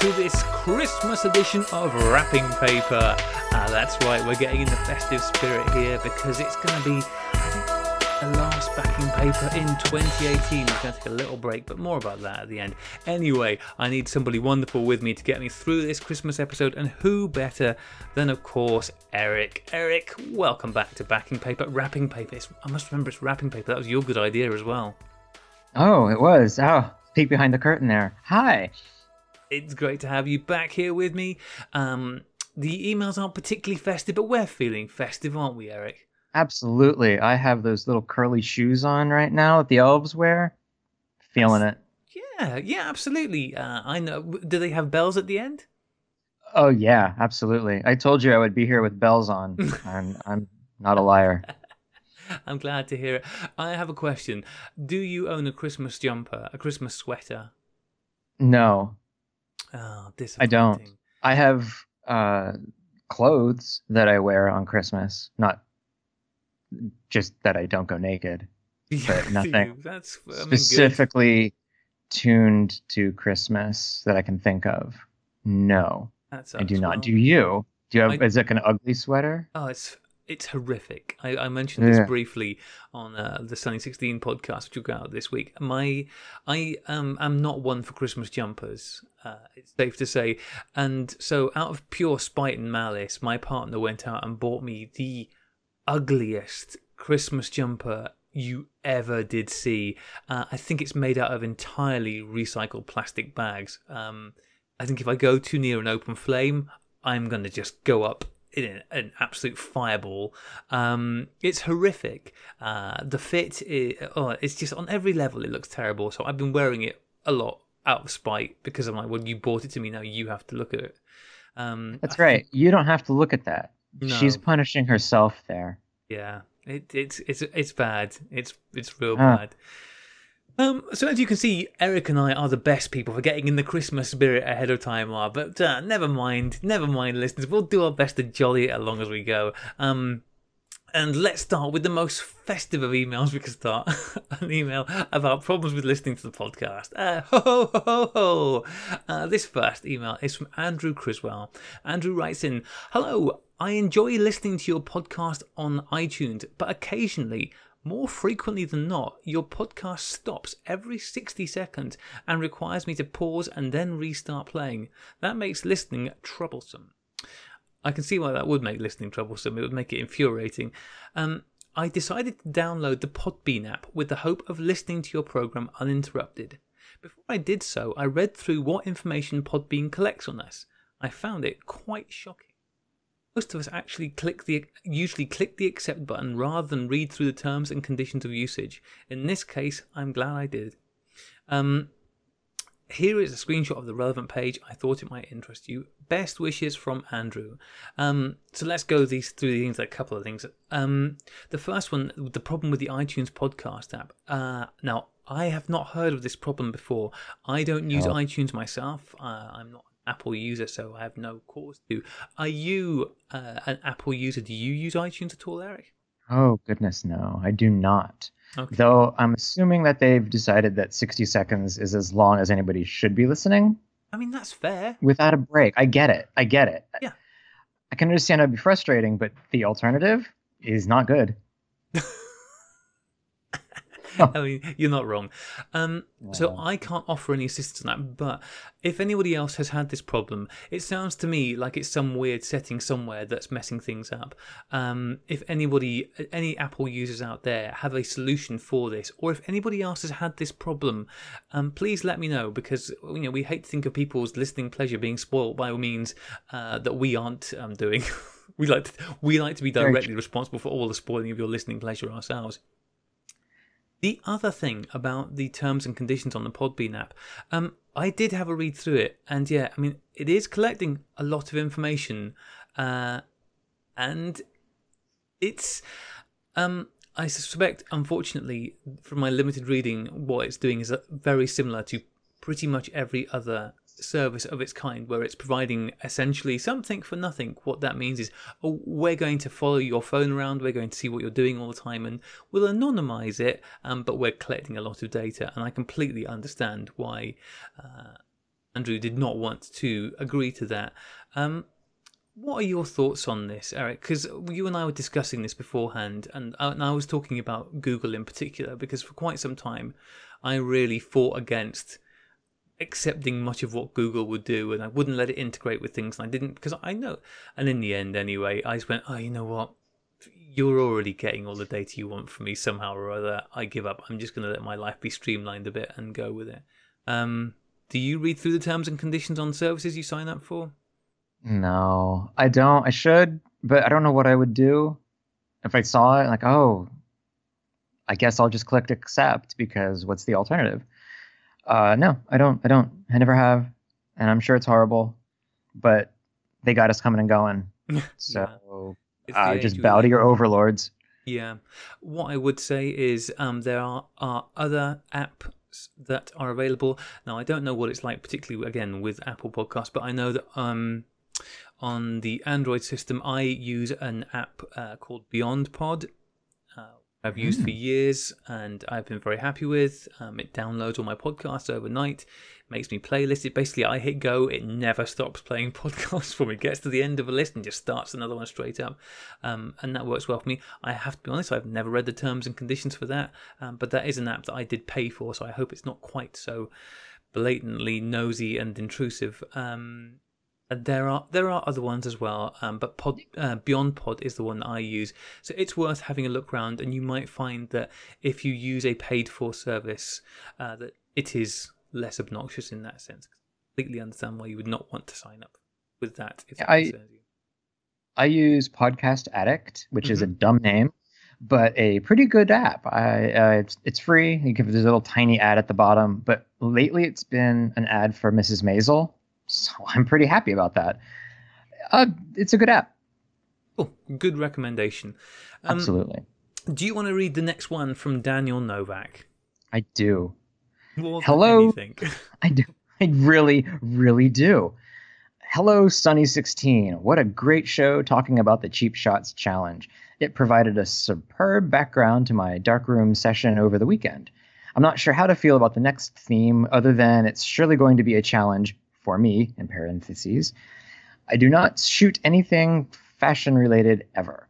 to this Christmas edition of Wrapping Paper. Uh, that's right, we're getting in the festive spirit here because it's going to be, the last backing paper in 2018. We're going to take a little break, but more about that at the end. Anyway, I need somebody wonderful with me to get me through this Christmas episode, and who better than, of course, Eric. Eric, welcome back to Backing Paper. Wrapping Paper. It's, I must remember it's Wrapping Paper. That was your good idea as well. Oh, it was. Oh, peek behind the curtain there. Hi. It's great to have you back here with me. Um, the emails aren't particularly festive, but we're feeling festive, aren't we, Eric? Absolutely. I have those little curly shoes on right now that the elves wear. Feeling it. Yeah, yeah, absolutely. Uh, I know. Do they have bells at the end? Oh yeah, absolutely. I told you I would be here with bells on, and I'm not a liar. I'm glad to hear it. I have a question. Do you own a Christmas jumper, a Christmas sweater? No, Oh, I don't. I have uh, clothes that I wear on Christmas, not just that I don't go naked. Yeah, nothing That's I mean, good. Specifically tuned to Christmas that I can think of. No, That's I do not. Well, Do you? Do you have? I- is it an ugly sweater? Oh, it's it's horrific. I, I mentioned this Yeah. briefly on uh, the Sunny Sixteen podcast, which will go out this week. My I um am not one for Christmas jumpers. Uh, it's safe to say, and so out of pure spite and malice, my partner went out and bought me the ugliest Christmas jumper you ever did see. Uh, I think it's made out of entirely recycled plastic bags. Um, I think if I go too near an open flame, I'm going to just go up in an, absolute fireball. Um, it's horrific. Uh, the fit, i oh, it's just on every level, it looks terrible. So I've been wearing it a lot out of spite because I'm like, well, you bought it to me, now you have to look at it. Um, That's I right. think- You don't have to look at that. She's punishing herself there. Yeah, it, it's it's it's bad. It's it's real Ah. bad. Um, so as you can see, Eric and I are the best people for getting in the Christmas spirit ahead of time. Are but uh, never mind, never mind, listeners. We'll do our best to jolly it along as we go. Um, and let's start with the most festive of emails we can start. An email about problems with listening to the podcast. Uh, ho, ho, ho, ho. Uh, this first email is from Andrew Criswell. Andrew writes in Hello, I enjoy listening to your podcast on iTunes, but occasionally, more frequently than not, your podcast stops every 60 seconds and requires me to pause and then restart playing. That makes listening troublesome. I can see why that would make listening troublesome. It would make it infuriating. Um, I decided to download the Podbean app with the hope of listening to your program uninterrupted. Before I did so, I read through what information Podbean collects on us. I found it quite shocking. Most of us actually click the usually click the accept button rather than read through the terms and conditions of usage. In this case, I'm glad I did. Um, here is a screenshot of the relevant page. I thought it might interest you. Best wishes from Andrew. Um, so let's go these through these things. A couple of things. Um, the first one, the problem with the iTunes podcast app. Uh, now I have not heard of this problem before. I don't use Oh. iTunes myself. Uh, I'm not Apple user, so I have no cause to. Are you uh, an Apple user? Do you use iTunes at all, Eric? Oh goodness, no, I do not. Okay. Though I'm assuming that they've decided that 60 seconds is as long as anybody should be listening I mean that's fair. without a break. I get it. I get it. Yeah. I can understand it'd be frustrating, but the alternative is not good. I mean, you're not wrong. Um, so I can't offer any assistance on that. But if anybody else has had this problem, it sounds to me like it's some weird setting somewhere that's messing things up. Um, if anybody, any Apple users out there have a solution for this, or if anybody else has had this problem, um, please let me know because you know we hate to think of people's listening pleasure being spoiled by means uh, that we aren't um, doing. we like to, we like to be directly responsible for all the spoiling of your listening pleasure ourselves. The other thing about the terms and conditions on the Podbean app, um, I did have a read through it, and yeah, I mean, it is collecting a lot of information, uh, and it's, um, I suspect, unfortunately, from my limited reading, what it's doing is uh, very similar to pretty much every other service of its kind where it's providing essentially something for nothing. What that means is, oh, we're going to follow your phone around, we're going to see what you're doing all the time, and we'll anonymize it, um, but we're collecting a lot of data. And I completely understand why. Uh, Andrew did not want to agree to that. Um, what are your thoughts on this, Eric? Because you and I were discussing this beforehand, and I, and I was talking about Google in particular, because for quite some time I really fought against accepting much of what Google would do, and I wouldn't let it integrate with things. And I didn't because I know. And in the end, anyway, I just went, oh, you know what? You're already getting all the data you want from me somehow or other. I give up. I'm just going to let my life be streamlined a bit and go with it. Um, do you read through the terms and conditions on services you sign up for? No, I don't. I should, but I don't know what I would do if I saw it. Like, oh, I guess I'll just click accept because what's the alternative? Uh, no, I don't. I don't. I never have, and I'm sure it's horrible, but they got us coming and going. So It's uh, just bow to your overlords. Yeah. What I would say is um, there are, are other apps that are available. Now, I don't know what it's like, particularly again with Apple Podcasts, but I know that um, on the Android system, I use an app uh, called Beyond Pod. Uh, I've used for years and I've been very happy with. Um, it downloads all my podcasts overnight, makes me playlist it. Basically, I hit go, it never stops playing podcasts for me. It gets to the end of a list and just starts another one straight up. Um, and that works well for me. I have to be honest, I've never read the terms and conditions for that, um, but that is an app that I did pay for, so I hope it's not quite so blatantly nosy and intrusive. Um, there are there are other ones as well, um, but Pod, uh, Beyond Pod is the one that I use. So it's worth having a look around, and you might find that if you use a paid for service, uh, that it is less obnoxious in that sense. Completely understand why you would not want to sign up with that. If that I- you. I use Podcast Addict, which is a Mm-hmm. dumb name, but a pretty good app. I uh, it's, it's free. You give there's a little tiny ad at the bottom, but lately it's been an ad for Mrs. Maisel, so I'm pretty happy about that. Uh, it's a good app. Oh, good recommendation. Um, Absolutely, Do you want to read the next one from Daniel Novak? I do. More Hello? I do. I really, really do. Hello, Sunny16. What a great show talking about the Cheap Shots Challenge. It provided a superb background to my darkroom session over the weekend. I'm not sure how to feel about the next theme, other than it's surely going to be a challenge for me, in parentheses. I do not shoot anything fashion related ever.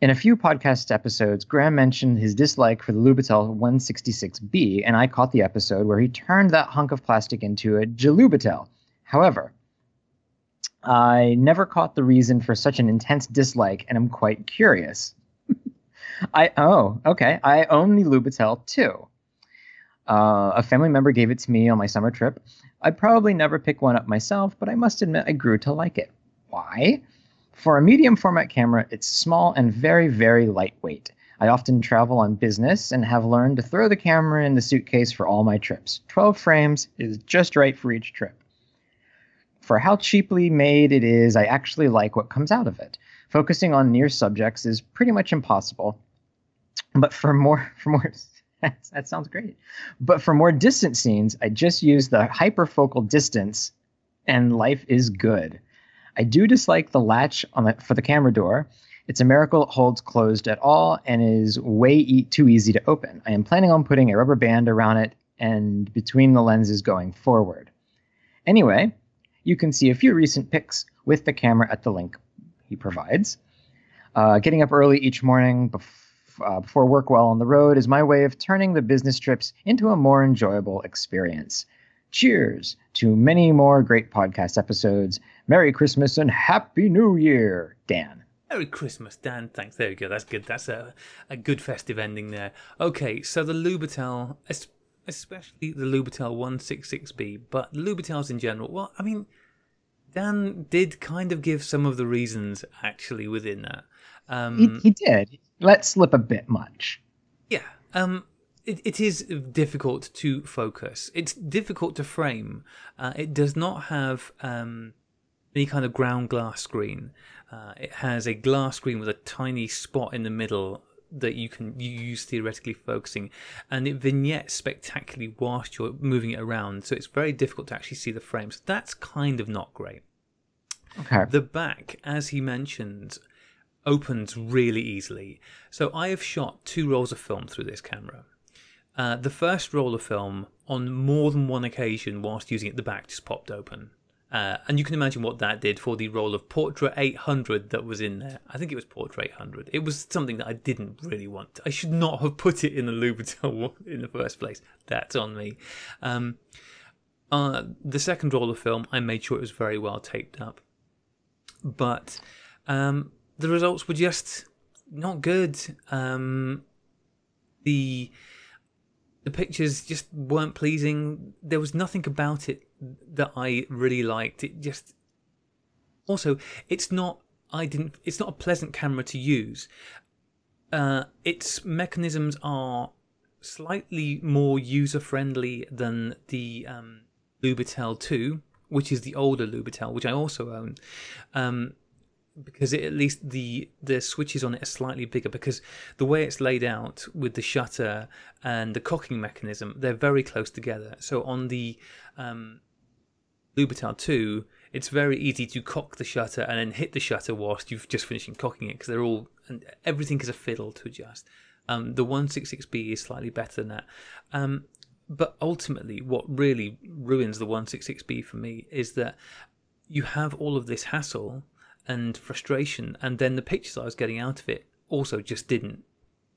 In a few podcast episodes, Graham mentioned his dislike for the Lubitel 166B, and I caught the episode where he turned that hunk of plastic into a Jalubitel. However, I never caught the reason for such an intense dislike, and I'm quite curious. I oh okay. I own the Lubitel too. Uh, a family member gave it to me on my summer trip. I'd probably never pick one up myself, but I must admit I grew to like it. Why? For a medium format camera, it's small and very, very lightweight. I often travel on business and have learned to throw the camera in the suitcase for all my trips. 12 frames is just right for each trip. For how cheaply made it is, I actually like what comes out of it. Focusing on near subjects is pretty much impossible. But for more for more that sounds great. But for more distant scenes, I just use the hyperfocal distance and life is good. I do dislike the latch on the, for the camera door. It's a miracle it holds closed at all and is way e- too easy to open. I am planning on putting a rubber band around it and between the lenses going forward. Anyway, you can see a few recent pics with the camera at the link he provides. Uh, getting up early each morning bef- uh, before work while on the road is my way of turning the business trips into a more enjoyable experience. Cheers to many more great podcast episodes. Merry Christmas and Happy New Year, Dan. Merry Christmas, Dan. Thanks. There you go. That's good. That's a, a good festive ending there. Okay, so the Lubitel, especially the Lubitel 166B, but Lubitels in general, well, I mean, Dan did kind of give some of the reasons actually within that. Um, He, he did. Let slip a bit much. Yeah. Um, it, it is difficult to focus. It's difficult to frame. Uh, it does not have um, any kind of ground glass screen. Uh, it has a glass screen with a tiny spot in the middle that you can use theoretically focusing, and it vignettes spectacularly whilst you're moving it around. So it's very difficult to actually see the frames. That's kind of not great. Okay. The back, as he mentioned, opens really easily. So I have shot two rolls of film through this camera. Uh, the first roll of film on more than one occasion whilst using it, the back just popped open. Uh, and you can imagine what that did for the role of Portra 800 that was in there. I think it was Portra 800. It was something that I didn't really want. I should not have put it in the Lubitel in the first place. That's on me. Um, uh, the second roll of film, I made sure it was very well taped up. But um, the results were just not good. Um, the the pictures just weren't pleasing. There was nothing about it that I really liked. It just also it's not I didn't it's not a pleasant camera to use. Uh, its mechanisms are slightly more user friendly than the um, Lubitel 2, which is the older Lubitel, which I also own. Um, because it, at least the the switches on it are slightly bigger because the way it's laid out with the shutter and the cocking mechanism they're very close together so on the um, Lubitel 2 it's very easy to cock the shutter and then hit the shutter whilst you've just finished cocking it because they're all and everything is a fiddle to adjust um, the 166B is slightly better than that um, but ultimately what really ruins the 166B for me is that you have all of this hassle and frustration, and then the pictures I was getting out of it also just didn't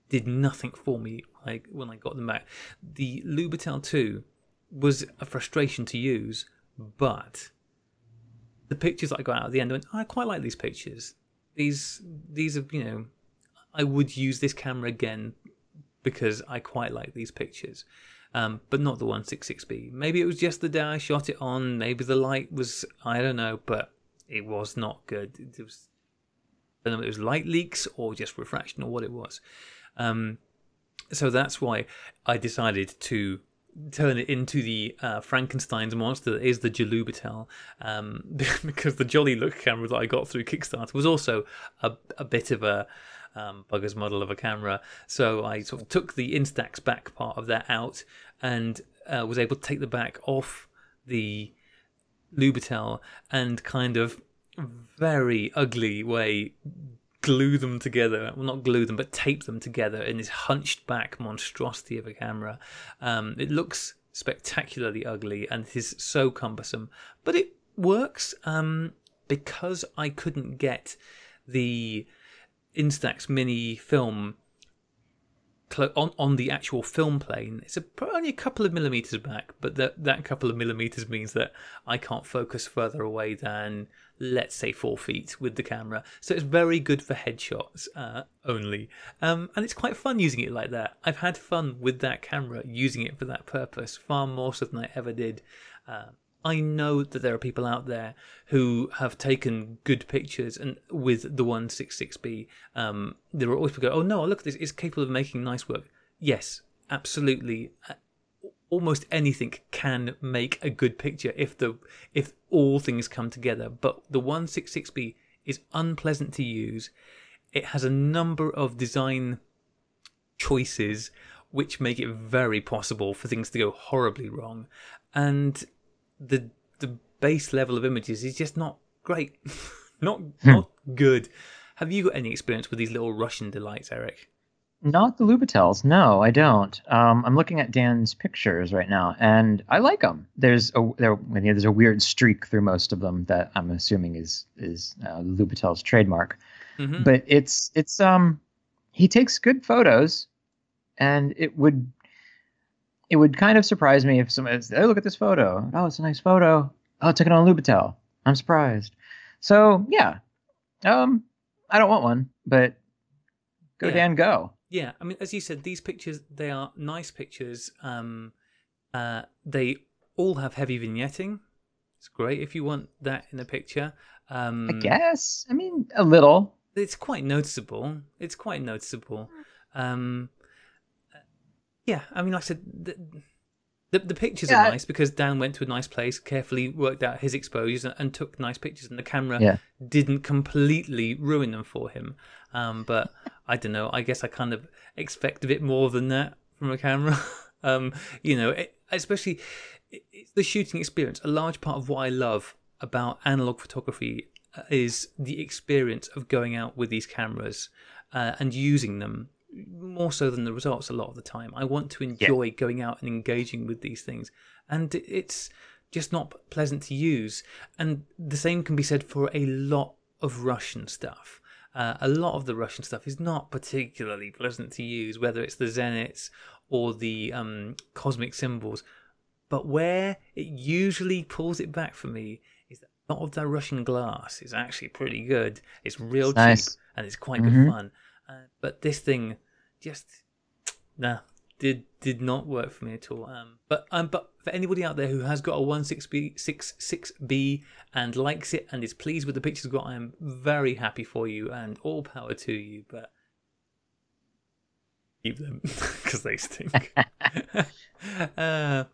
did nothing for me like when I got them back. The Lubitel 2 was a frustration to use, but the pictures that I got out at the end I went, I quite like these pictures. These these are you know I would use this camera again because I quite like these pictures. Um, but not the 166B. Maybe it was just the day I shot it on. Maybe the light was, I don't know, but it was not good. It was, I don't know it was light leaks or just refraction or what it was. Um, so that's why I decided to turn it into the uh, Frankenstein's monster that is the Jalubitel, um, because the Jollylook camera that I got through Kickstarter was also a, a bit of a um, bugger's model of a camera. So I sort of took the Instax back part of that out and uh, was able to take the back off the Lubitel and kind of very ugly way glue them together well not glue them but tape them together in this hunched back monstrosity of a camera. Um, it looks spectacularly ugly and it is so cumbersome but it works um, because i couldn't get the instax mini film on on the actual film plane. It's a, only a couple of millimeters back, but that that couple of millimeters means that I can't focus further away than let's say four feet with the camera. So it's very good for headshots uh, only, um, and it's quite fun using it like that. I've had fun with that camera using it for that purpose far more so than I ever did. Uh, I know that there are people out there who have taken good pictures and with the 166B. Um, there are always people go, oh no, look, this is capable of making nice work. Yes, absolutely. Almost anything can make a good picture if the if all things come together. But the 166B is unpleasant to use. It has a number of design choices which make it very possible for things to go horribly wrong. And the the base level of images is just not great, not hmm. not good. Have you got any experience with these little Russian delights, Eric? Not the Lubitels. No, I don't. Um, I'm looking at Dan's pictures right now, and I like them. There's a there, there's a weird streak through most of them that I'm assuming is is uh, Lubitel's trademark. Mm-hmm. But it's it's um he takes good photos, and it would it would kind of surprise me if somebody said, "Oh, look at this photo. Oh, it's a nice photo. Oh, I took it on Lubitel. I'm surprised." So yeah, um, I don't want one, but go yeah. Dan, go. Yeah, I mean, as you said, these pictures they are nice pictures. Um, uh, they all have heavy vignetting. It's great if you want that in a picture. Um, I guess. I mean, a little. It's quite noticeable. It's quite noticeable. Um, yeah, I mean, like I said, the the, the pictures yeah. are nice because Dan went to a nice place, carefully worked out his exposures, and, and took nice pictures, and the camera yeah. didn't completely ruin them for him. Um, but I don't know. I guess I kind of expect a bit more than that from a camera. um, you know, it, especially it's the shooting experience. A large part of what I love about analog photography uh, is the experience of going out with these cameras uh, and using them more so than the results a lot of the time. I want to enjoy going out and engaging with these things, and it's just not pleasant to use. And the same can be said for a lot of Russian stuff. Uh, a lot of the Russian stuff is not particularly pleasant to use, whether it's the zeniths or the um, cosmic symbols. But where it usually pulls it back for me is that a lot of that Russian glass is actually pretty good. It's real It's cheap nice. and it's quite Mhm. good fun. Uh, but this thing just nah did did not work for me at all. Um, but um, but for anybody out there who has got a one six B six six B and likes it and is pleased with the pictures got, I am very happy for you and all power to you. But keep them because they stink. uh,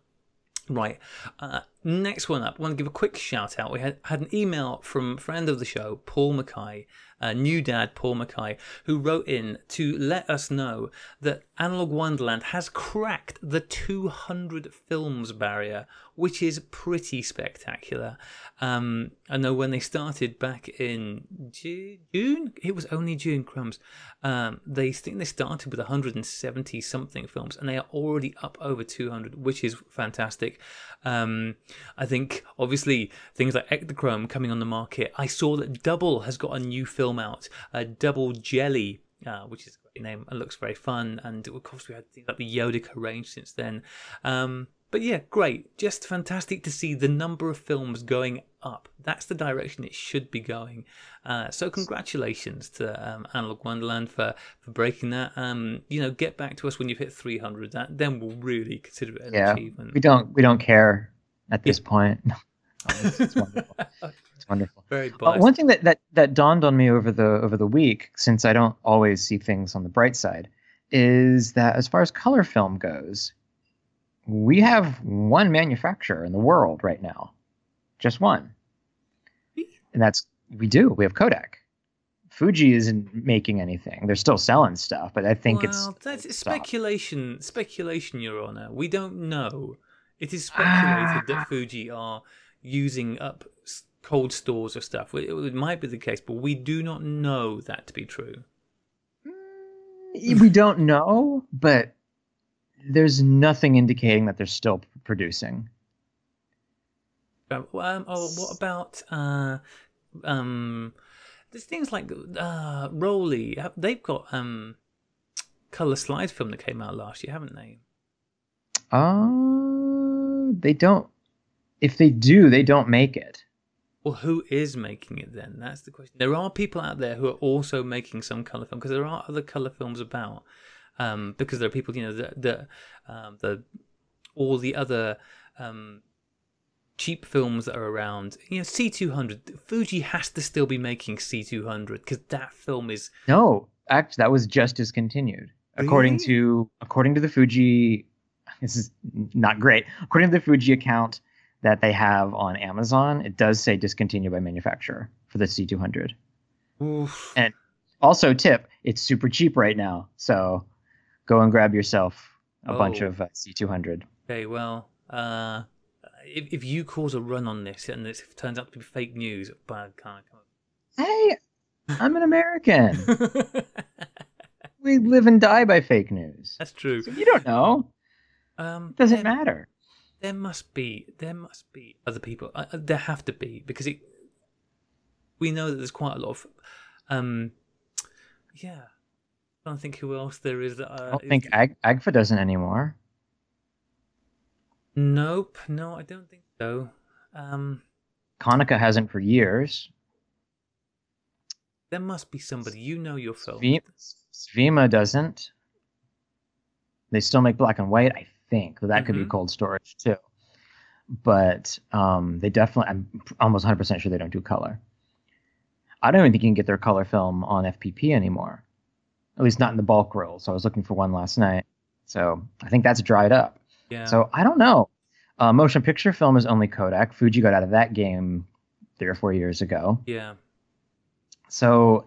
Right. Uh, next one up, I want to give a quick shout out. We had, had an email from friend of the show, Paul Mackay, uh, new dad Paul Mackay, who wrote in to let us know that Analog Wonderland has cracked the 200 films barrier, which is pretty spectacular. Um, I know when they started back in June, it was only June, crumbs. Um, they think they started with 170 something films, and they are already up over 200, which is fantastic. Um, I think obviously things like Ektachrome coming on the market. I saw that Dubble has got a new film out, uh, Dubble Jelly. Uh, which is a great name and looks very fun, and of course we had things like the Yodica range since then. Um, but yeah, great. Just fantastic to see the number of films going up. That's the direction it should be going. Uh, so congratulations to um, Analog Wonderland for, for breaking that. Um, you know, get back to us when you've hit 300. That then we'll really consider it an Yeah, achievement. We don't we don't care at this point. No, it's, it's wonderful. It's wonderful. Very Uh, one thing that, that that dawned on me over the over the week, since I don't always see things on the bright side, is that as far as color film goes, we have one manufacturer in the world right now, just one, and that's we do. We have Kodak. Fuji isn't making anything. They're still selling stuff, but I think it's that's it's speculation. Speculation, Your Honor. We don't know. It is speculated that Fuji are using up cold stores of stuff. It, it might be the case, but we do not know that to be true. we don't know, but there's nothing indicating that they're still producing. Um, um, oh, what about uh, um, there's things like uh, Rollei. They've got um, color slide film that came out last year, haven't they? Uh, they don't. If they do, they don't make it. Well, who is making it then? That's the question. There are people out there who are also making some color film because there are other color films about. Um, because there are people, you know, the the um, the all the other um, cheap films that are around. You know, C two hundred. Fuji has to still be making C two hundred because that film is No, act that was just discontinued. According Really? to according to the Fuji, this is not great. According to the Fuji account that they have on Amazon, it does say discontinued by manufacturer for the C200. oof. And also, tip: it's super cheap right now, so go and grab yourself a bunch Oh. of uh, C200. Okay, well, uh, if if you cause a run on this and this turns out to be fake news, bad can't Hey, I'm an American. we live and die by fake news. That's true. So you don't know. Um, It doesn't there, matter. There must be. There must be other people. Uh, uh, there have to be because it. We know that there's quite a lot of. Um. Yeah. I don't think who else there is that. Uh, I don't is- think Ag- Agfa doesn't anymore. Nope. No, I don't think so. Um. Konica hasn't for years. There must be somebody. You know your film. Svema doesn't. They still make black and white, I think. That could be Mhm. cold storage too. But um, they definitely, I'm almost 100% sure they don't do color. I don't even think you can get their color film on FPP anymore. At least not in the bulk rolls. So I was looking for one last night. So I think that's dried up. Yeah. So I don't know. Uh, motion picture film is only Kodak. Fuji got out of that game three or four years ago. yeah. So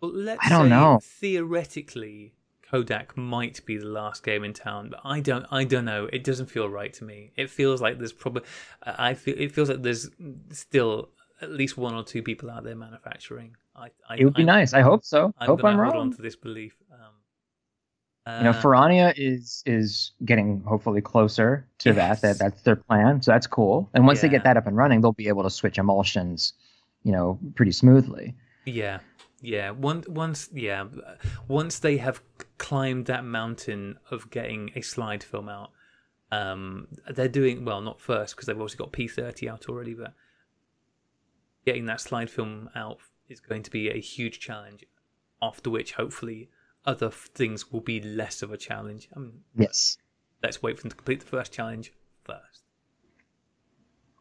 Well, let's I don't say know. Theoretically, Kodak might be the last game in town, but I don't. I don't know. It doesn't feel right to me. It feels like there's probably. I feel. It feels like there's still at least one or two people out there manufacturing. I. I it would be I'm, nice. I hope so. I'm hope I'm hold wrong. on to this belief. Um, you know, Uh, Ferrania is is getting hopefully closer to that. That that's their plan, so that's cool. And once they get that up and running, they'll be able to switch emulsions, you know, pretty smoothly. Yeah, yeah. Once, once, yeah, once they have climbed that mountain of getting a slide film out, um, they're doing well. Not first because they've also got P thirty out already, but getting that slide film out is going to be a huge challenge. After which, hopefully, other f- things will be less of a challenge. I mean, Yes. let's wait for them to complete the first challenge first.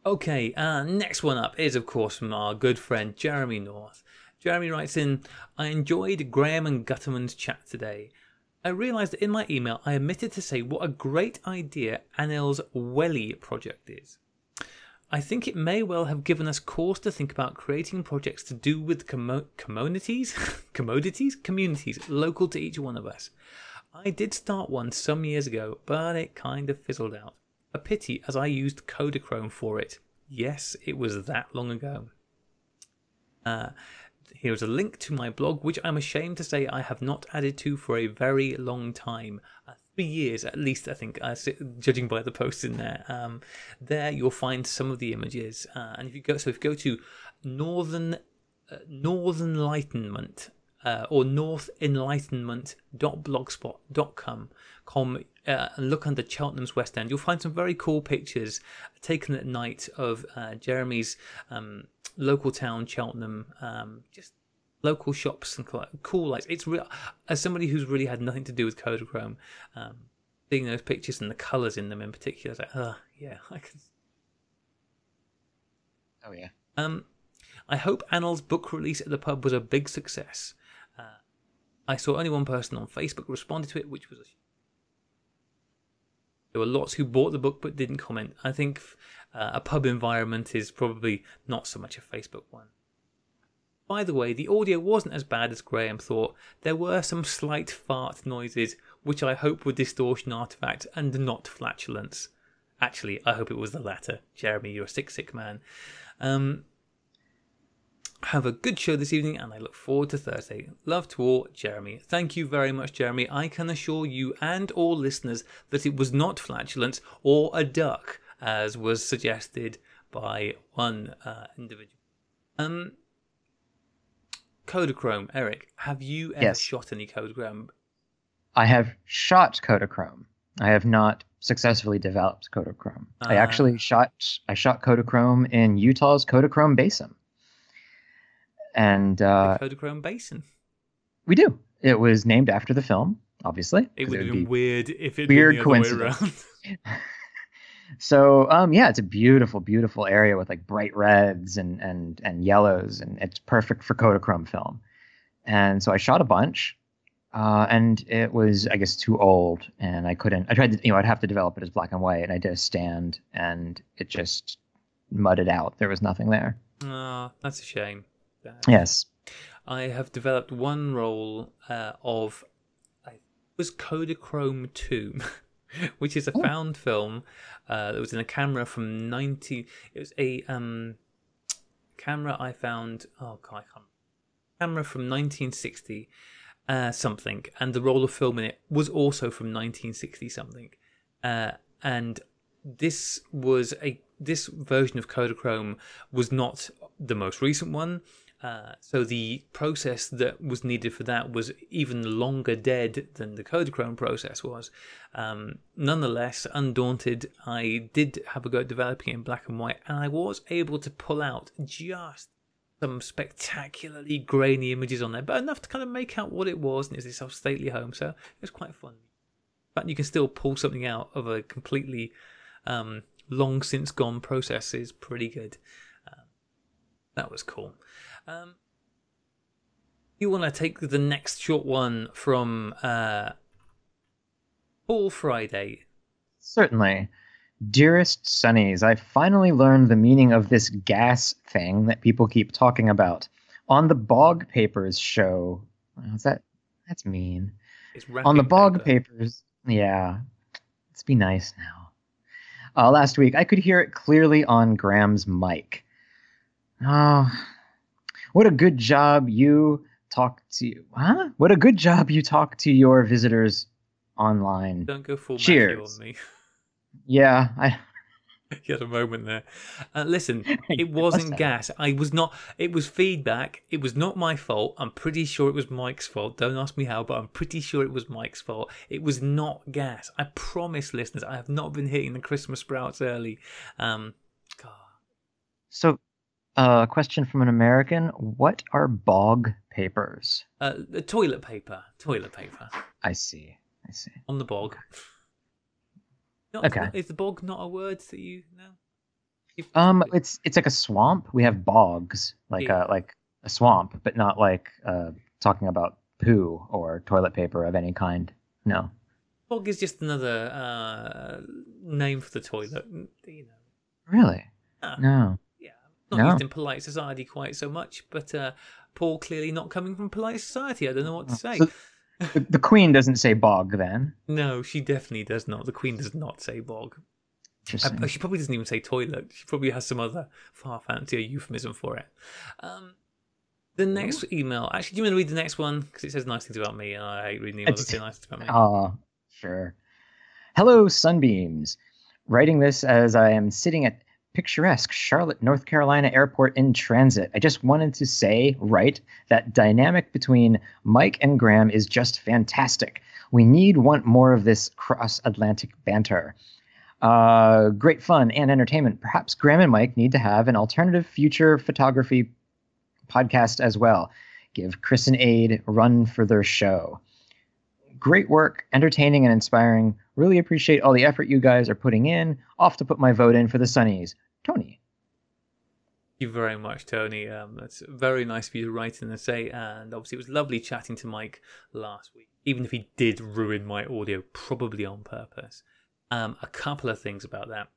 Okay, uh, next one up is, of course, from our good friend Jeremy North. Jeremy writes in I enjoyed Graham and Gutterman's chat today. I realised that in my email I omitted to say what a great idea Anil's Welly project is. I think it may well have given us cause to think about creating projects to do with commo- commodities, commodities, communities local to each one of us. I did start one some years ago, but it kind of fizzled out. A pity, as I used Kodachrome for it. Yes, it was that long ago. Uh, here's a link to my blog, which I'm ashamed to say I have not added to for a very long time. Uh, three years at least, I think, uh, judging by the posts in there. Um, there you'll find some of the images. Uh, and if you go, so if you go to Northern uh, Northern Enlightenment uh, or northenlightenment.blogspot.com com, uh, and look under Cheltenham's West End, you'll find some very cool pictures taken at night of Jeremy's um, local town, Cheltenham. Um, just local shops and cool- lights. It's real. As somebody who's really had nothing to do with Kodachrome, um, seeing those pictures and the colours in them in particular, it's like, oh yeah, I can Oh yeah. um, I hope Annal's book release at the pub was a big success. Uh, I saw only one person on Facebook responded to it, which was a there were lots who bought the book but didn't comment. I think uh, a pub environment is probably not so much a Facebook one. By the way, the audio wasn't as bad as Graham thought. There were some slight fart noises, which I hope were distortion artifact and not flatulence. Actually, I hope it was the latter. Jeremy, you're a sick, sick man. Um, have a good show this evening, and I look forward to Thursday. Love to all, Jeremy. Thank you very much, Jeremy. I can assure you and all listeners that it was not flatulence or a duck, as was suggested by one uh, individual. Um, Kodachrome, Eric, have you ever Yes. shot any Kodachrome? I have shot Kodachrome. I have not successfully developed Kodachrome. I Ah. actually shot I shot Kodachrome in Utah's Kodachrome Basin. And uh, Kodachrome Basin. we do. It was named after the film, obviously. It would have be been weird if it weird been the other way coincidence. So um yeah, it's a beautiful, beautiful area with like bright reds and and and yellows, and it's perfect for Kodachrome film. And so I shot a bunch, uh, and it was I guess too old, and I couldn't. I tried to you know I'd have to develop it as black and white, and I did a stand, and it just mudded out. There was nothing there. Ah, that's a shame. That- Yes. I have developed one roll uh, of I was Kodachrome 2, which is a Oh. found film uh, that was in a camera from 90 it was a um camera I found oh god I can't camera from 1960 uh, something and the roll of film in it was also from 1960 something uh, and this was a this version of Kodachrome was not the most recent one. Uh, so the process that was needed for that was even longer dead than the Kodachrome process was. Um, nonetheless, undaunted, I did have a go at developing in black and white, and I was able to pull out just some spectacularly grainy images on there, but enough to kind of make out what it was, and it's this stately home. So it was quite fun. But you can still pull something out of a completely um, long since gone process is pretty good. Um, that was cool. Um, you want to take the next short one from uh, Paul Friday. Certainly. Dearest Sunnies, I finally learned the meaning of this gas thing that people keep talking about. On the Bog Papers show. Is that that's mean. It's On the Bog paper. Papers. Yeah. Let's be nice now. Uh, last week, I could hear it clearly on Graham's mic. Oh, what a good job you talk to. Huh? What a good job you talk to your visitors online. Don't go full Cheers. Matthew on me. Yeah, I you had a moment there. Uh, listen, it wasn't gas. I was not. It was feedback. It was not my fault. I'm pretty sure it was Mike's fault. Don't ask me how, but I'm pretty sure it was Mike's fault. It was not gas. I promise, listeners, I have not been hitting the Christmas sprouts early. Um, God. So, uh, question from an American: What are bog papers? Uh, the toilet paper. Toilet paper I see. I see. on the bog. Not, Okay. Is the bog not a word that you know? If- Um, it's it's like a swamp. We have bogs, like Yeah. a like a swamp, but not like uh talking about poo or toilet paper of any kind. No. bog is just another uh, name for the toilet. You know. Really? Ah. No. Not No. used in polite society quite so much, but uh, Paul clearly not coming from polite society. I don't know what to say. So- The, the queen doesn't say bog then. no, she definitely does not. The Queen does not say bog. Uh, she probably doesn't even say toilet. She probably has some other far fancier euphemism for it. Um, the next email. Actually, do you want to read the next one? Because it says nice things about me, and I hate reading emails that say nice things about me. Ah, sure. Hello, Sunbeams. Writing this as I am sitting at picturesque Charlotte, North Carolina airport in transit. I just wanted to say, right, that dynamic between Mike and Graham is just fantastic. We need want more of this cross Atlantic banter. Uh, great fun and entertainment. Perhaps Graham and Mike need to have an alternative future photography podcast as well. Give Chris and Aid run for their show great work, entertaining and inspiring. Really appreciate all the effort you guys are putting in. Off to put my vote in for the Sunnies. Tony. Thank you very much, Tony. Um, that's very nice of you to write in and say. And obviously, it was lovely chatting to Mike last week, even if he did ruin my audio, probably on purpose. Um, a couple of things about that.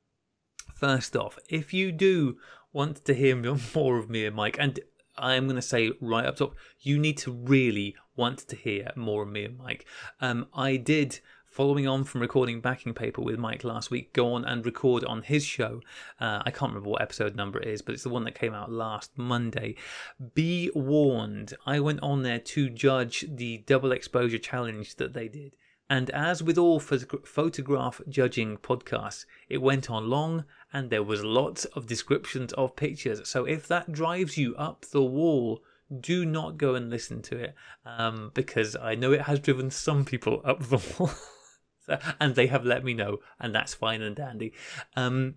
First off, if you do want to hear more of me and Mike, and I'm going to say right up top, you need to really want to hear more of me and Mike. Um, I did, following on from recording backing paper with Mike last week, go on and record on his show. Uh, I can't remember what episode number it is, but it's the one that came out last Monday. Be warned, I went on there to judge the double exposure challenge that they did. And as with all phot- photograph judging podcasts, it went on long and there was lots of descriptions of pictures. So if that drives you up the wall, do not go and listen to it um, because I know it has driven some people up the wall. And they have let me know, and that's fine and dandy. Um,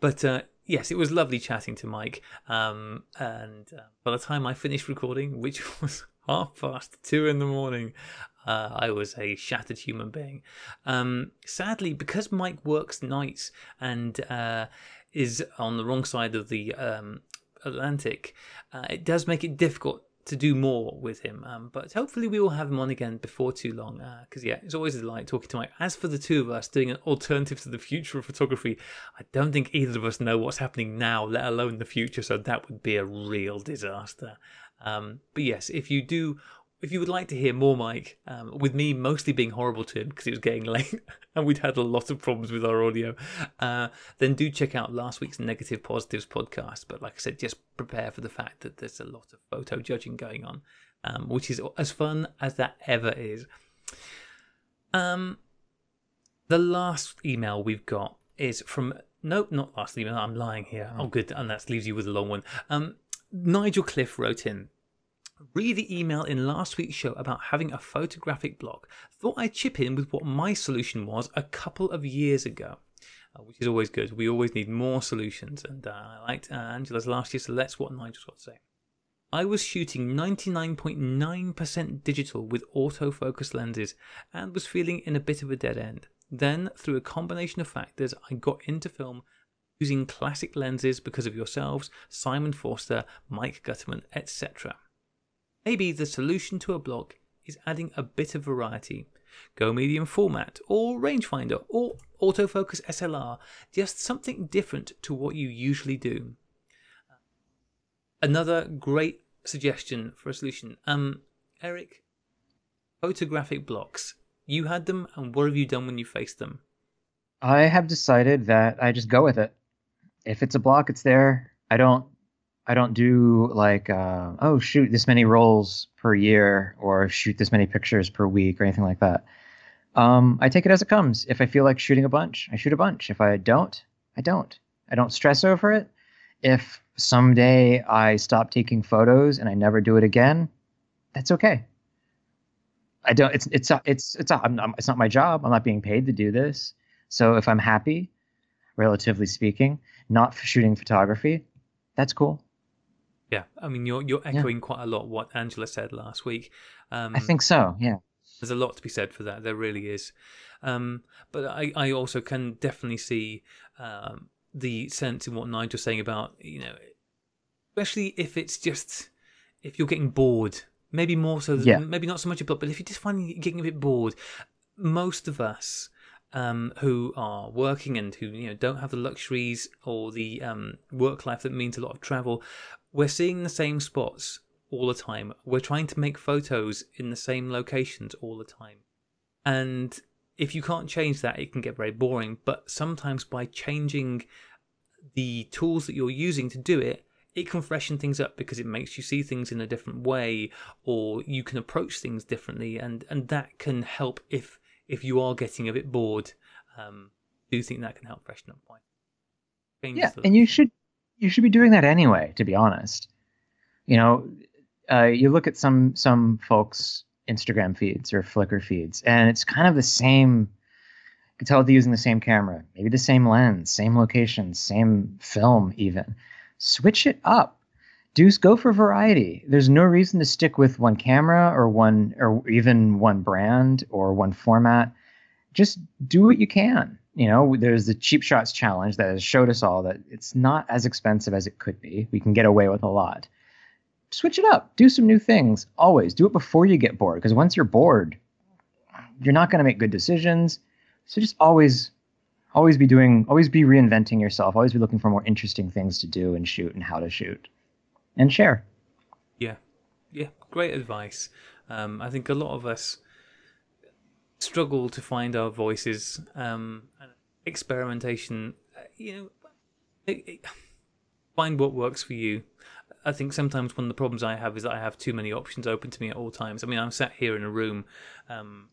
but uh, yes, it was lovely chatting to Mike. Um, and uh, by the time I finished recording, which was half past two in the morning, uh, I was a shattered human being. Um, sadly, because Mike works nights and uh, is on the wrong side of the um, Atlantic, uh, it does make it difficult to do more with him. Um, but hopefully, we will have him on again before too long. Because yeah, it's always a delight talking to Mike. As for the two of us doing an alternative to the future of photography, I don't think either of us know what's happening now, let alone the future. So that would be a real disaster. Um, but yes, if you do. If you would like to hear more, Mike, um, with me mostly being horrible to him because it was getting late and we'd had a lot of problems with our audio, uh, then do check out last week's Negative Positives podcast. But like I said, just prepare for the fact that there's a lot of photo judging going on, um, which is as fun as that ever is. Um, the last email we've got is from nope, not last email. I'm lying here. Oh, good, and that leaves you with a long one. Um, Nigel Cliff wrote in. Read the email in last week's show about having a photographic block. Thought I'd chip in with what my solution was a couple of years ago, uh, which is always good. We always need more solutions, and uh, I liked uh, Angela's last year, so let's what Nigel's got to say. I was shooting 99.9% digital with autofocus lenses and was feeling in a bit of a dead end. Then, through a combination of factors, I got into film using classic lenses because of yourselves, Simon Forster, Mike Gutterman, etc. Maybe the solution to a block is adding a bit of variety. Go medium format, or rangefinder, or autofocus SLR, just something different to what you usually do. Another great suggestion for a solution. Um, Eric, photographic blocks. You had them, and what have you done when you faced them? I have decided that I just go with it. If it's a block, it's there. I don't I don't do like uh, oh shoot this many rolls per year or shoot this many pictures per week or anything like that. Um, I take it as it comes. If I feel like shooting a bunch, I shoot a bunch. If I don't, I don't. I don't stress over it. If someday I stop taking photos and I never do it again, that's okay. I don't. It's it's it's it's I'm, it's not my job. I'm not being paid to do this. So if I'm happy, relatively speaking, not shooting photography, that's cool. Yeah, I mean you're you're echoing yeah. quite a lot what Angela said last week. Um, I think so. Yeah, there's a lot to be said for that. There really is. Um, but I I also can definitely see um, the sense in what Nigel's saying about you know, especially if it's just if you're getting bored. Maybe more so, than, yeah. maybe not so much a about, but if you're just finding getting a bit bored, most of us um, who are working and who you know don't have the luxuries or the um, work life that means a lot of travel, we're seeing the same spots all the time. We're trying to make photos in the same locations all the time, and if you can't change that, it can get very boring. But sometimes by changing the tools that you're using to do it, it can freshen things up because it makes you see things in a different way or you can approach things differently and and that can help if if you are getting a bit bored um do think that can help freshen up quite yeah and you should you should be doing that anyway to be honest you know uh, you look at some some folks instagram feeds or flickr feeds and it's kind of the same you can tell they're using the same camera maybe the same lens same location same film even switch it up. Do go for variety. There's no reason to stick with one camera or one or even one brand or one format. Just do what you can. You know, there's the cheap shots challenge that has showed us all that it's not as expensive as it could be. We can get away with a lot. Switch it up. Do some new things. Always do it before you get bored because once you're bored, you're not going to make good decisions. So just always always be doing always be reinventing yourself always be looking for more interesting things to do and shoot and how to shoot and share yeah yeah great advice um, i think a lot of us struggle to find our voices um, experimentation uh, you know it, it, find what works for you I think sometimes one of the problems I have is that I have too many options open to me at all times. I mean, I'm sat here in a room. Um,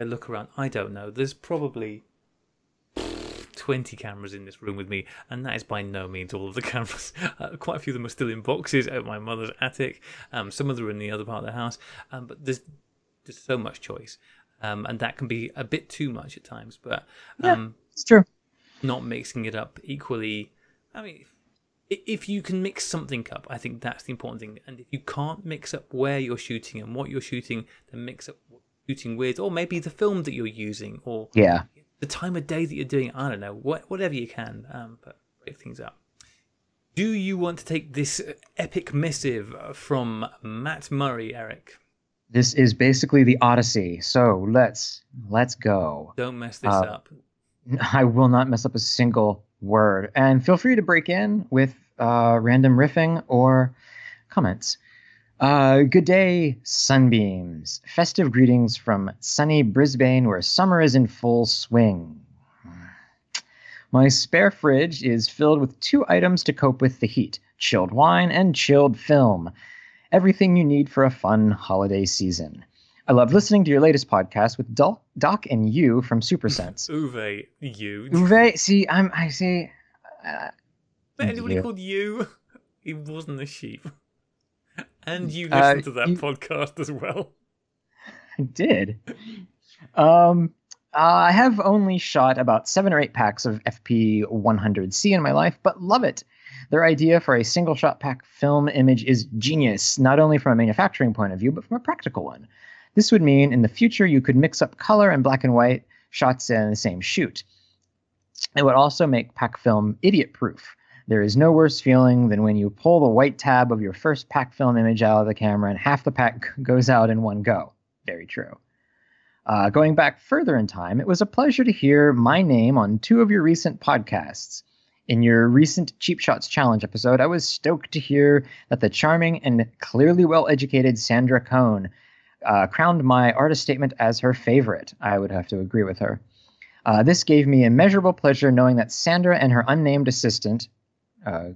I look around. I don't know. There's probably 20 cameras in this room with me, and that is by no means all of the cameras. Uh, quite a few of them are still in boxes at my mother's attic. Um, some of them are in the other part of the house, um, but there's just so much choice, um, and that can be a bit too much at times. But yeah, um, it's true. Not mixing it up equally. I mean, if you can mix something up, I think that's the important thing. And if you can't mix up where you're shooting and what you're shooting, then mix up what you're shooting with, or maybe the film that you're using, or yeah, the time of day that you're doing. I don't know, what, whatever you can, um, but break things up. Do you want to take this epic missive from Matt Murray, Eric? This is basically the Odyssey. So let's let's go. Don't mess this uh, up. I will not mess up a single word. And feel free to break in with uh, random riffing or comments. Uh, good day, sunbeams. Festive greetings from sunny Brisbane, where summer is in full swing. My spare fridge is filled with two items to cope with the heat chilled wine and chilled film. Everything you need for a fun holiday season. I love listening to your latest podcast with Doc, Doc and you from Supersense. Uwe, you. Uwe, see, I'm, I see. Uh, anybody you. called you? He wasn't a sheep. And you uh, listened uh, to that you... podcast as well. I did. Um, uh, I have only shot about seven or eight packs of FP 100C in my life, but love it. Their idea for a single shot pack film image is genius, not only from a manufacturing point of view, but from a practical one. This would mean in the future you could mix up color and black and white shots in the same shoot. It would also make pack film idiot proof. There is no worse feeling than when you pull the white tab of your first pack film image out of the camera and half the pack goes out in one go. Very true. Uh, going back further in time, it was a pleasure to hear my name on two of your recent podcasts. In your recent Cheap Shots Challenge episode, I was stoked to hear that the charming and clearly well educated Sandra Cohn uh, crowned my artist statement as her favorite. I would have to agree with her. Uh, this gave me immeasurable pleasure knowing that Sandra and her unnamed assistant, uh,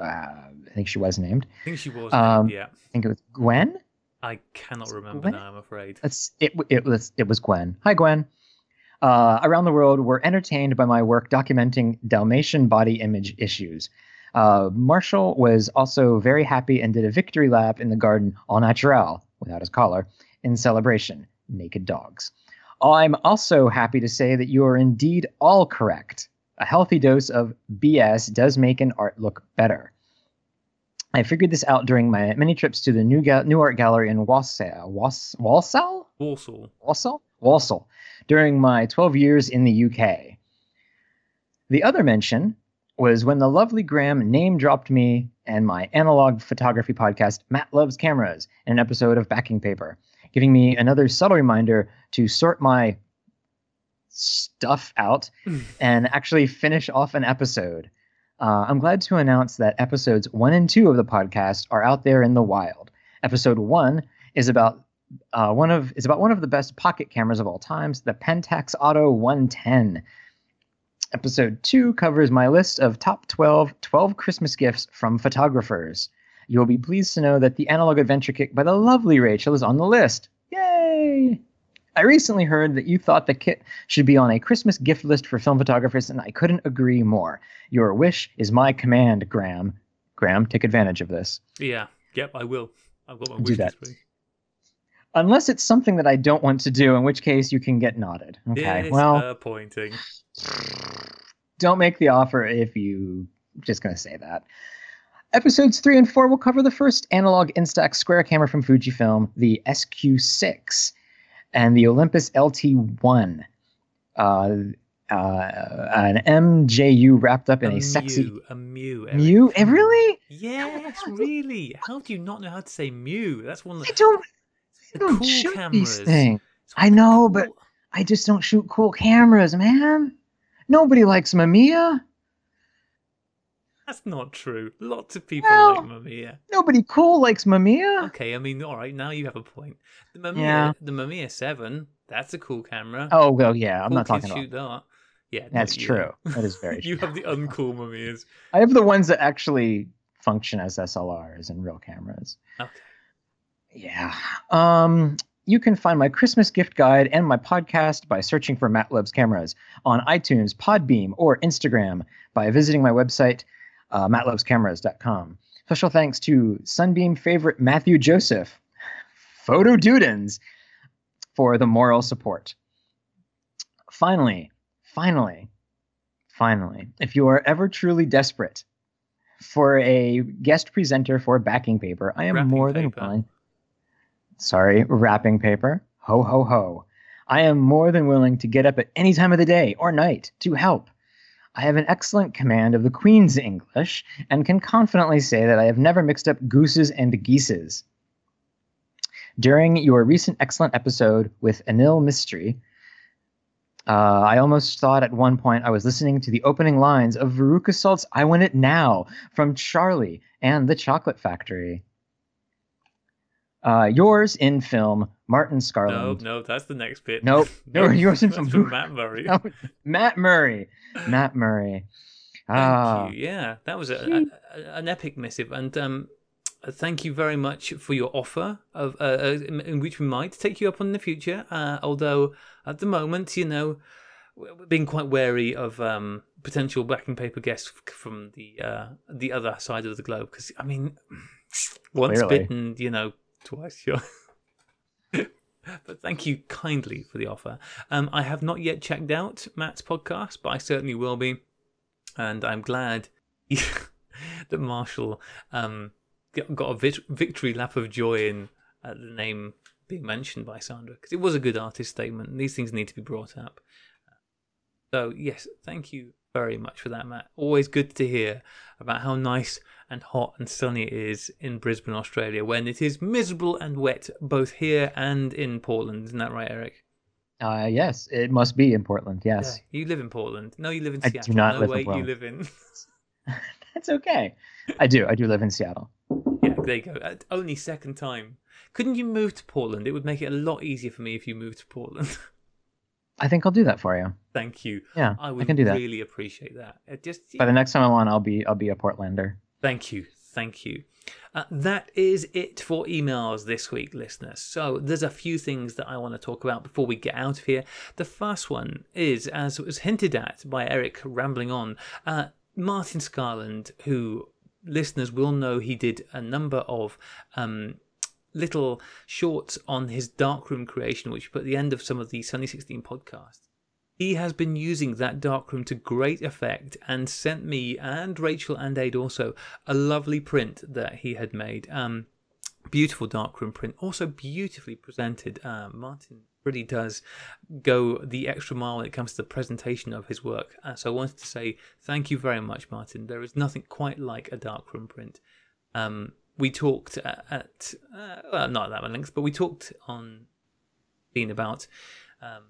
uh, I think she was named. I think she was. Um, named, yeah. I think it was Gwen. I cannot remember Gwen? now. I'm afraid. It's, it, it, was, it was Gwen. Hi, Gwen. Uh, around the world were entertained by my work documenting Dalmatian body image issues. Uh, Marshall was also very happy and did a victory lap in the garden all natural, without his collar, in celebration. Naked dogs. I'm also happy to say that you are indeed all correct. A healthy dose of BS does make an art look better. I figured this out during my many trips to the new, ga- new art gallery in Walsall. Was- Walsall? Warsaw. Walsall? Walsall, during my 12 years in the UK. The other mention was when the lovely Graham name dropped me and my analog photography podcast, Matt Loves Cameras, in an episode of Backing Paper, giving me another subtle reminder to sort my stuff out and actually finish off an episode. Uh, I'm glad to announce that episodes one and two of the podcast are out there in the wild. Episode one is about uh, one of is about one of the best pocket cameras of all times, the Pentax Auto 110. Episode 2 covers my list of top 12 12 Christmas gifts from photographers. You will be pleased to know that the Analog Adventure Kit by the lovely Rachel is on the list. Yay! I recently heard that you thought the kit should be on a Christmas gift list for film photographers, and I couldn't agree more. Your wish is my command, Graham. Graham, take advantage of this. Yeah. Yep. I will. I've got my Do that. list ready. Unless it's something that I don't want to do, in which case you can get nodded. Okay. well, Disappointing. don't make the offer if you just going to say that. Episodes three and four will cover the first analog Instax square camera from Fujifilm, the SQ6, and the Olympus LT1. Uh, uh, an MJU wrapped up in a, sexy Mew, a Mew. Eric. Mew. Really? Yes, really. How do you not know how to say Mew? That's one of I don't. I the don't cool shoot cameras. these things. I know, but I just don't shoot cool cameras, man. Nobody likes Mamiya. that's not true. Lots of people Well- like Mamiya. Nobody cool likes Mamiya. Okay, I mean, all right. Now you have a point. The Mamiya, Yeah. the Mamiya Seven. That's a cool camera. Oh well, yeah. I'm cool not talking about. shoot that. Yeah, That's true. That is very you true. have the uncool Mamiyas. I have the ones that actually function as SLRs and real cameras. Okay. Yeah. Um, you can find my Christmas gift guide and my podcast by searching for Matt Loves Cameras on iTunes, Podbean, or Instagram by visiting my website, uh, mattlovescameras.com. Special thanks to Sunbeam favorite Matthew Joseph, Photo Dudens, for the moral support. Finally, finally, finally, if you are ever truly desperate for a guest presenter for backing paper, I am Wrapping more than willing. Sorry, wrapping paper. Ho, ho, ho. I am more than willing to get up at any time of the day or night to help. I have an excellent command of the Queen's English and can confidently say that I have never mixed up gooses and geeses. During your recent excellent episode with Anil Mystery, uh, I almost thought at one point I was listening to the opening lines of Veruca Salt's I Want It Now from Charlie and the Chocolate Factory. Uh, yours in film, Martin Scarlett. No, no, that's the next bit. Nope. No, yours in from Matt Murray. No, Matt Murray. Matt Murray. Thank Ah, you. Yeah, that was a, a, an epic missive, and um, uh, thank you very much for your offer of uh, uh, in, in which we might take you up on in the future. Uh, although at the moment, you know, we're we're being quite wary of um, potential backing paper guests from the uh, the other side of the globe. Because I mean, once Clearly. bitten, you know, twice sure. But thank you kindly for the offer. Um, I have not yet checked out Matt's podcast, but I certainly will be and I'm glad that Marshall um, got got a vit- victory lap of joy in uh, the name being mentioned by Sandra because it was a good artist statement. These things need to be brought up. So yes, thank you very much for that, Matt. Always good to hear about how nice and hot and sunny it is in Brisbane, Australia, when it is miserable and wet both here and in Portland. Isn't that right, Eric? uh, yes, it must be in Portland. Yes, Yeah. You live in Portland. No, you live in I do Seattle. not no live in way, you live in. that's okay. I do. I do live in Seattle. Yeah, there you go. Uh, only second time. Couldn't you move to Portland? It would make it a lot easier for me if you moved to Portland. I think I'll do that for you. Thank you. Yeah, I I, can do that. really appreciate that. It just By the next time I'm on, I'll be I'll be a Portlander. thank you, Thank you. Uh, that is it for emails this week, listeners. So there's a few things that I want to talk about before we get out of here. The first one is, as was hinted at by Eric rambling on, uh, Martin Scarland, who listeners will know he did a number of um, little shorts on his darkroom creation, which put at the end of some of the Sunny 16 podcasts. He has been using that darkroom to great effect and sent me and Rachel and Aid also a lovely print that he had made. Um, beautiful darkroom print, also beautifully presented. Uh, Martin really does go the extra mile when it comes to the presentation of his work. Uh, so I wanted to say thank you very much, Martin. There is nothing quite like a darkroom print. Um, we talked at, at uh, well, not that many links, but we talked on being about um,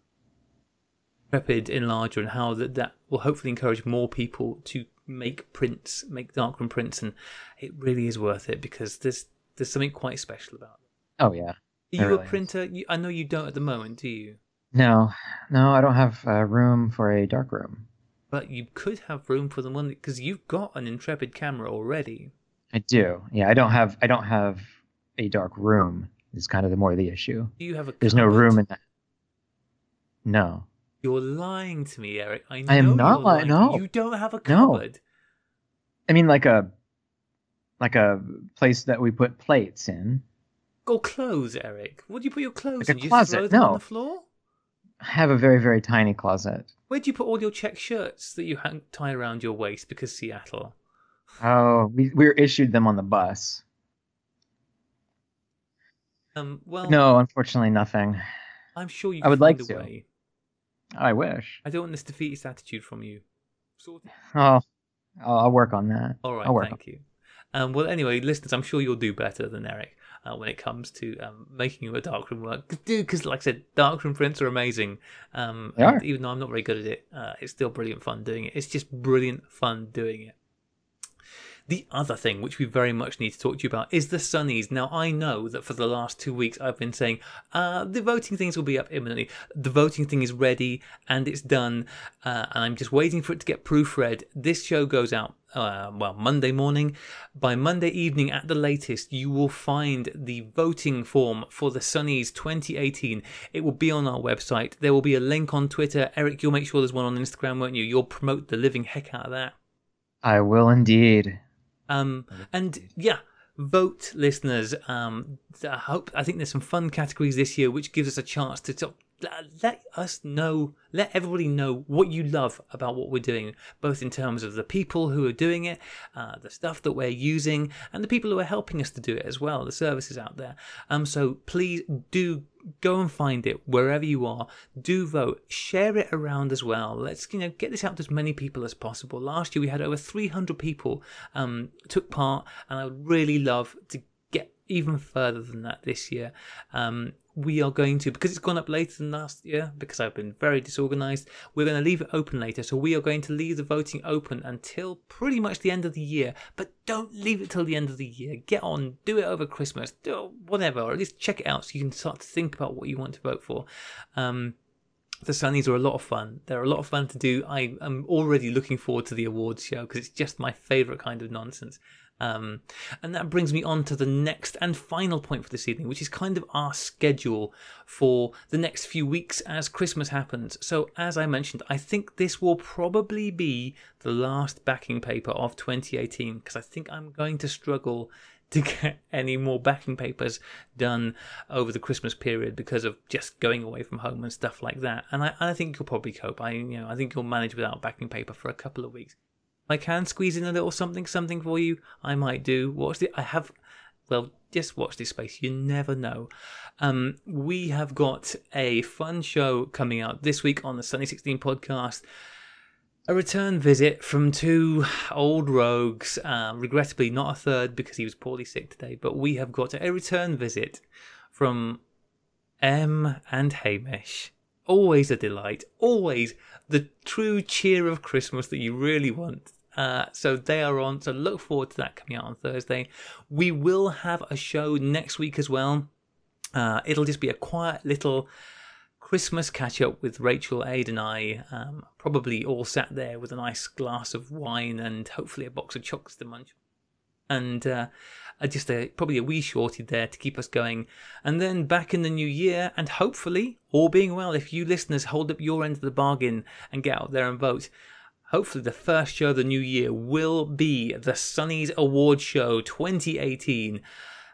Intrepid Enlarger and how that, that will hopefully encourage more people to make prints, make darkroom prints, and it really is worth it because there's there's something quite special about it. Oh yeah. Are you really a printer? You, I know you don't at the moment, do you? No, no, I don't have uh, room for a dark room. But you could have room for the one because you've got an Intrepid camera already. I do. Yeah, I don't have. I don't have a dark room. Is kind of the more the issue. Do you have a? There's no room in that. No. You're lying to me, Eric. I know I am not lying, no. You don't have a cupboard. No. I mean, like a, like a place that we put plates in. Or clothes, Eric. What do you put your clothes Like a in? You closet, throw them on no. the floor? I have a very very tiny closet. Where do you put all your check shirts that you hang, tie around your waist because Seattle? Oh, we we were issued them on the bus. Um, well, No, unfortunately, nothing. I'm sure you. I would like to. way. I wish. I don't want this defeatist attitude from you. Sort of. Oh, I'll, work on that. All right, I'll work. thank you. Um, well, anyway, listeners, I'm sure you'll do better than Eric uh, when it comes to um, making your darkroom work. Dude, because like I said, darkroom prints are amazing. Um, They are. Even though I'm not very good at it, uh, it's still brilliant fun doing it. It's just brilliant fun doing it. The other thing which we very much need to talk to you about is the Sunnies. Now, I know that for the last two weeks I've been saying uh, the voting things will be up imminently. The voting thing is ready and it's done, uh, and I'm just waiting for it to get proofread. This show goes out, uh, well, Monday morning. By Monday evening at the latest, you will find the voting form for the Sunnies 2018. It will be on our website. There will be a link on Twitter. Eric, you'll make sure there's one on Instagram, won't you? You'll promote the living heck out of that. I will indeed. Um, and yeah, vote, listeners. Um, I hope I think there's some fun categories this year, which gives us a chance to of let us know, let everybody know what you love about what we're doing, both in terms of the people who are doing it, uh, the stuff that we're using, and the people who are helping us to do it as well, the services out there. Um, so please do go and find it wherever you are. Do vote, share it around as well. Let's you know get this out to as many people as possible. Last year we had over 300 people um, took part, and I would really love to even further than that this year. Um, we are going to because it's gone up later than last year because I've been very disorganized. We're going to leave it open later, so we are going to leave the voting open until pretty much the end of the year. But don't leave it till the end of the year. Get on, do it over Christmas, do whatever, or at least check it out so you can start to think about what you want to vote for. Um, the Sunnies are a lot of fun. They're a lot of fun to do. I am already looking forward to the awards show because it's just my favourite kind of nonsense. Um, and that brings me on to the next and final point for this evening, which is kind of our schedule for the next few weeks as Christmas happens. So, as I mentioned, I think this will probably be the last backing paper of 2018 because I think I'm going to struggle to get any more backing papers done over the Christmas period because of just going away from home and stuff like that. And I, I think you'll probably cope. I, you know, I think you'll manage without backing paper for a couple of weeks. I can squeeze in a little something, something for you, I might do. Watch the. I have. Well, just watch this space. You never know. Um, we have got a fun show coming out this week on the Sunny 16 podcast. A return visit from two old rogues. Uh, regrettably, not a third because he was poorly sick today. But we have got a return visit from M and Hamish. Always a delight. Always the true cheer of Christmas that you really want. Uh, so they are on. So look forward to that coming out on Thursday. We will have a show next week as well. Uh, it'll just be a quiet little Christmas catch up with Rachel, Aid, and I. Um, probably all sat there with a nice glass of wine and hopefully a box of chocolates to munch. and uh, just a probably a wee shorty there to keep us going. And then back in the new year, and hopefully, all being well, if you listeners hold up your end of the bargain and get out there and vote, hopefully the first show of the new year will be the Sunnies Award Show 2018.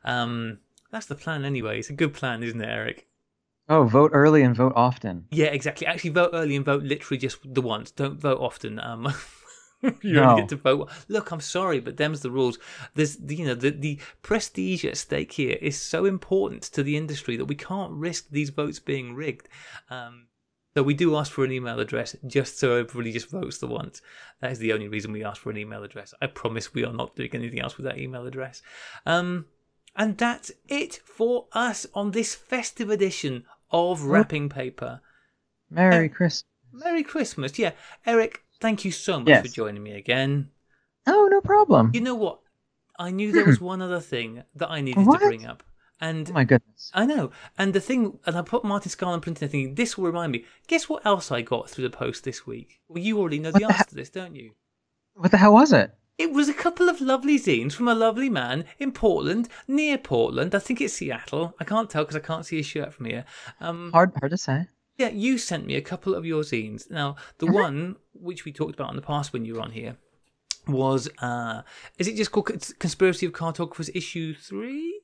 Um, that's the plan anyway. It's a good plan, isn't it, Eric? Oh, vote early and vote often. Yeah, exactly. Actually, vote early and vote literally just the once. Don't vote often. Um, you No. only get to vote. Look, I'm sorry, but them's the rules. There's, you know, the the prestige at stake here is so important to the industry that we can't risk these votes being rigged. Um, so we do ask for an email address just so everybody just votes the once. That is the only reason we ask for an email address. I promise we are not doing anything else with that email address. Um, and that's it for us on this festive edition of Wrapping Paper. Merry Christmas. Merry Christmas. Yeah, Eric, thank you so much Yes. for joining me again. Oh, no problem. You know what? I knew there was one other thing that I needed What? to bring up. And Oh my goodness. I know. And the thing, and I put Martin Scarlett printing thinking, this will remind me. Guess what else I got through the post this week? Well, you already know What the the answer to this, don't you? What the hell was it? It was a couple of lovely zines from a lovely man in Portland, near Portland. I think it's Seattle. I can't tell because I can't see his shirt from here. Um, Hard, hard to say. Yeah, you sent me a couple of your zines. Now, the Mhm. one which we talked about in the past when you were on here was uh is it just called Conspiracy of Cartographers issue 3?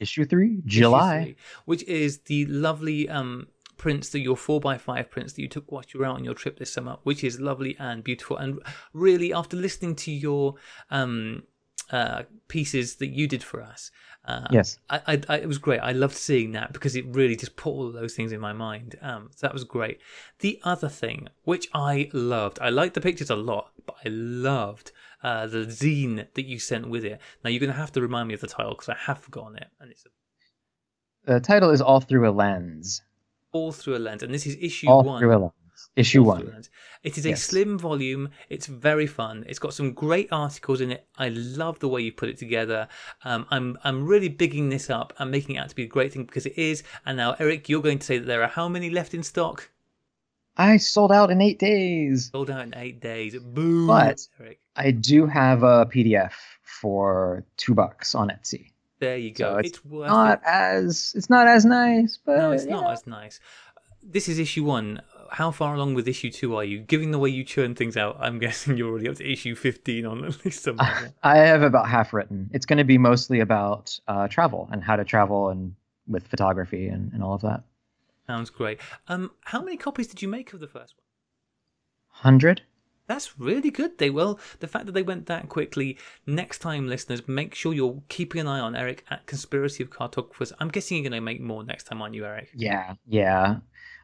Issue three, Issue July. three, which is the lovely um prints that your 4x5 prints that you took whilst you were out on your trip this summer, which is lovely and beautiful. And really, after listening to your um uh pieces that you did for us, uh, Yes. I, I, I, it was great. I loved seeing that because it really just put all those things in my mind. Um, so that was great. The other thing, which I loved, I liked the pictures a lot, but I loved uh, the zine that you sent with it. Now you're going to have to remind me of the title because I have forgotten it, and it's The title is All Through a Lens. all through a lens, and this is issue All one. Through a Lens. Issue All one. lens. It is a Yes. slim volume. It's very fun. It's got some great articles in it. I love the way you put it together. Um, I'm I'm really bigging this up and making it out to be a great thing because it is. And now, Eric, you're going to say that there are how many left in stock? I sold out in eight days. Sold out in eight days. Boom, But- Eric. I do have a PDF for two bucks on Etsy. There you go. So it's, it's worth Not it. as it's not as nice, but No, it's you not as nice. This is issue one. How far along with issue two are you? Given the way you churn things out, I'm guessing you're already up to issue 15 on at least some. I have about half written. It's going to be mostly about uh, travel and how to travel and with photography and, and all of that. Sounds great. Um, how many copies did you make of the first one? Hundred. That's really good. They well, the fact that they went that quickly. Next time, listeners, make sure you're keeping an eye on Eric at Conspiracy of Cartographers. I'm guessing you're going to make more next time, aren't you, Eric? Yeah, yeah.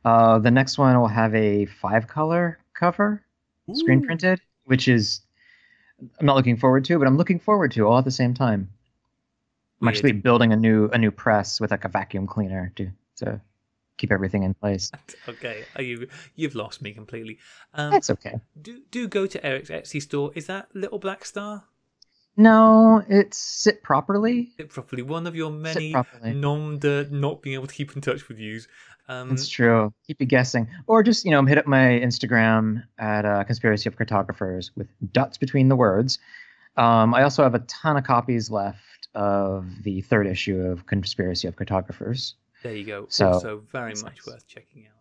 Uh, the next one will have a five color cover, screen printed, which is I'm not looking forward to, but I'm looking forward to all at the same time. I'm Weird. actually building a new a new press with like a vacuum cleaner to to keep everything in place. Okay, are you you've lost me completely. Um, That's okay. do do go to Eric's Etsy store. Is that Little Black Star? No, it's sit properly. Is it properly one of your many non the not being able to keep in touch with yous. Um, It's true. Keep you guessing, or just you know hit up my Instagram at uh, Conspiracy of Cartographers with dots between the words. Um, I also have a ton of copies left of the third issue of Conspiracy of Cartographers. There you go. So, also very much worth checking out.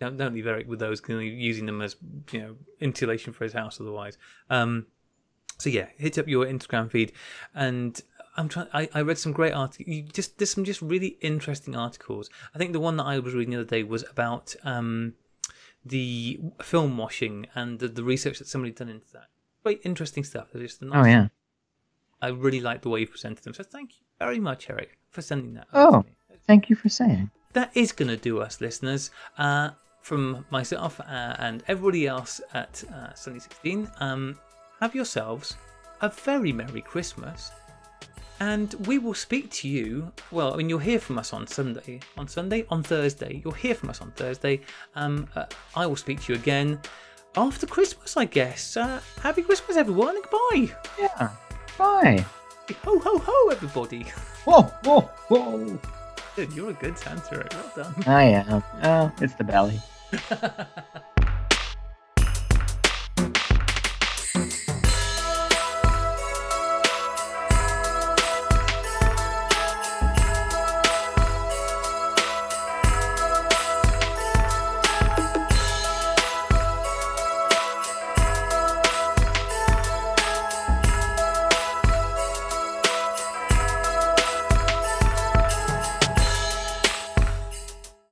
Don't, don't leave Eric with those, using them as you know insulation for his house otherwise. Um, so yeah, hit up your Instagram feed, and I'm trying. I, I read some great articles. Just there's some just really interesting articles. I think the one that I was reading the other day was about um, the film washing and the, the research that somebody done into that. Great, interesting stuff. They're just nice, Oh yeah. I really like the way you presented them. So thank you very much, Eric, for sending that. Oh. Over to me Thank you for saying. that is going to do us, listeners. Uh, from myself uh, and everybody else at uh, Sunny 16, um, have yourselves a very Merry Christmas. And we will speak to you. Well, I mean, you'll hear from us on Sunday. On Sunday? On Thursday. You'll hear from us on Thursday. Um, uh, I will speak to you again after Christmas, I guess. Uh, happy Christmas, everyone. Goodbye. Yeah. Bye. Ho, ho, ho, everybody. Whoa, whoa, whoa. Good, You're a good Eric. Well done. I am. Oh, it's the belly.